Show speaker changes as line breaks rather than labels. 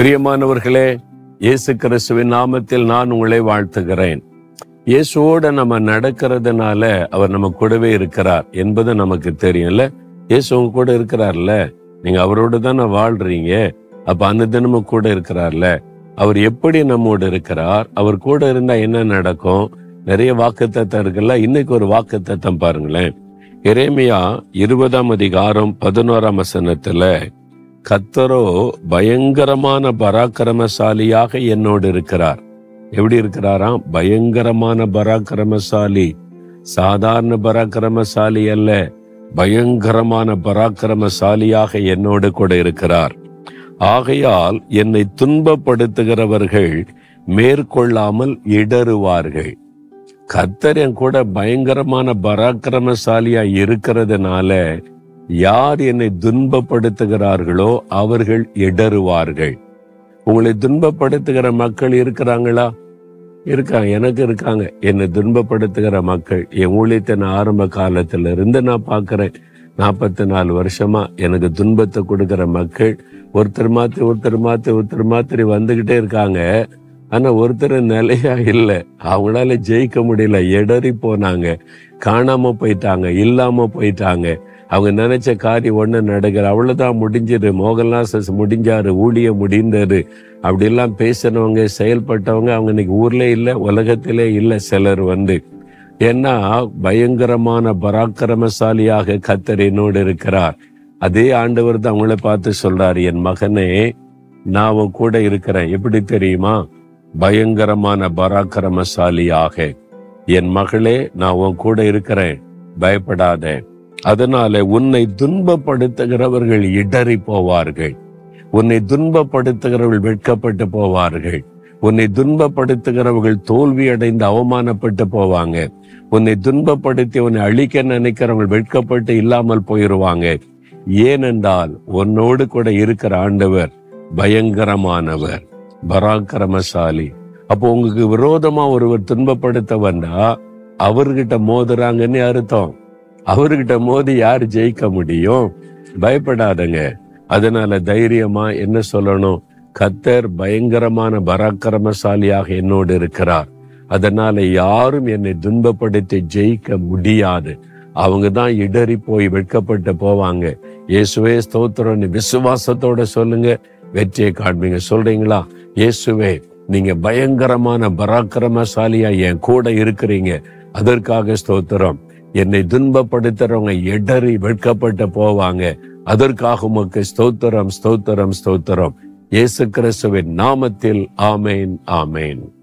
பிரியமானவர்களே இயேசு கிறிஸ்துவின் நாமத்தில் நான் உங்களை வாழ்த்துகிறேன். இயேசுவோட நம்ம நடக்கிறதுனால அவர் நம்ம கூடவே இருக்கிறார் என்பது நமக்கு தெரியும்ல. இயேசு உங்க கூட இருக்கிறார்ல? நீங்க அவரோடு தானே வாழ்றீங்க? அப்ப அந்த தினமும் கூட இருக்கிறார்ல? அவர் எப்படி நம்மோடு இருக்கிறார்? அவர் கூட இருந்தா என்ன நடக்கும்? நிறைய வாக்குத்தத்தம் இருக்குல்ல? இன்னைக்கு ஒரு வாக்குத்தத்தம் பாருங்களேன். இறைமையா இருபதாம் அதிகாரம் பதினோராம் வசனத்துல கத்தரோ பயங்கரமான பராக்கிரமசாலியாக என்னோடு இருக்கிறார். எப்படி இருக்கிறாராம்? பயங்கரமான பராக்கிரமசாலி. சாதாரண பராக்கிரமசாலி அல்ல பயங்கரமான பராக்கிரமசாலியாக என்னோடு கூட இருக்கிறார். ஆகையால் என்னை துன்பப்படுத்துகிறவர்கள் மேற்கொள்ளாமல் இடறுவார்கள். கத்தர் என் கூட பயங்கரமான பராக்கிரமசாலியா இருக்கிறதுனால யார் என்னை துன்பப்படுத்துகிறார்களோ அவர்கள் இடறுவார்கள். உங்களை துன்பப்படுத்துகிற மக்கள் இருக்கிறாங்களா? இருக்காங்க எனக்கு இருக்காங்க. என்னை துன்பப்படுத்துகிற மக்கள் என் ஊழியத்தின் ஆரம்ப காலத்துல இருந்து நான் பார்க்குறேன். நாற்பத்தி நாலு வருஷமா எனக்கு துன்பத்தை கொடுக்கிற மக்கள் ஒருத்தர் மாத்தி ஒருத்தர் மாத்தி ஒருத்தர் மாத்திரி வந்துகிட்டே இருக்காங்க. ஆனா ஒருத்தர் நிலையா இல்லை. அவங்களால ஜெயிக்க முடியல. இடறி போனாங்க. காணாம போயிட்டாங்க. இல்லாம போயிட்டாங்க. அவங்க நினைச்ச காரியம் ஒண்ணு நடக்கிற அவ்வளவுதான் முடிஞ்சது. மோகன்லாஸ் முடிஞ்சாரு. ஊழிய முடிந்தாரு அப்படிலாம் பேசினவங்க செயல்பட்டவங்க அவங்க இன்னைக்கு ஊர்ல இல்லை உலகத்திலே இல்லை சிலர் வந்து. ஏன்னா பயங்கரமான பராக்கிரமசாலியாக கத்தர் என்னோடு இருக்கிறார். அதே ஆண்டவர் தான் அவங்கள பார்த்து சொல்றாரு. என் மகனே நான் உன் கூட இருக்கிறேன். எப்படி தெரியுமா? பயங்கரமான பராக்கிரமசாலியாக என் மகளே நான் உன் கூட இருக்கிறேன். பயப்படாத. அதனால உன்னை துன்பப்படுத்துகிறவர்கள் இடறி போவார்கள். உன்னை துன்பப்படுத்துகிறவர்கள் வெட்கப்பட்டு போவார்கள். உன்னை துன்பப்படுத்துகிறவர்கள் தோல்வி அடைந்து அவமானப்பட்டு போவாங்க. உன்னை துன்பப்படுத்தி உன்னை அழிக்க நினைக்கிறவங்க வெட்கப்பட்டு இல்லாமல் போயிருவாங்க. ஏனென்றால் உன்னோடு கூட இருக்கிற ஆண்டவர் பயங்கரமானவர். பராக்கிரமசாலி. அப்போ உங்களுக்கு விரோதமா ஒருவர் துன்பப்படுத்த வந்தா அவர்கிட்ட மோதுறாங்கன்னு அர்த்தம்? அவர்கிட்ட மோதி யார் ஜெயிக்க முடியும்? பயப்படாதங்க. அதனால தைரியமா என்ன சொல்லணும்? கத்தர் பயங்கரமான பராக்கிரமசாலியாக என்னோடு இருக்கிறார். அதனால யாரும் என்னை துன்பப்படுத்தி ஜெயிக்க முடியாது. அவங்க தான் இடறி போய் வெட்கப்பட்டு போவாங்க. இயேசுவே ஸ்தோத்திரம் விசுவாசத்தோட சொல்லுங்க. வெற்றியை காண்பீங்க. சொல்றீங்களா? இயேசுவே நீங்க பயங்கரமான பராக்கிரமசாலியா என் கூட இருக்கிறீங்க. அதற்காக ஸ்தோத்திரம். என்னை துன்பப்படுத்துறவங்க எடறி வெட்கப்பட்டு போவாங்க. அதற்காக உமக்கு ஸ்தோத்திரம் ஸ்தோத்திரம் ஸ்தோத்திரம். இயேசு கிறிஸ்துவின் நாமத்தில் ஆமேன் ஆமேன்.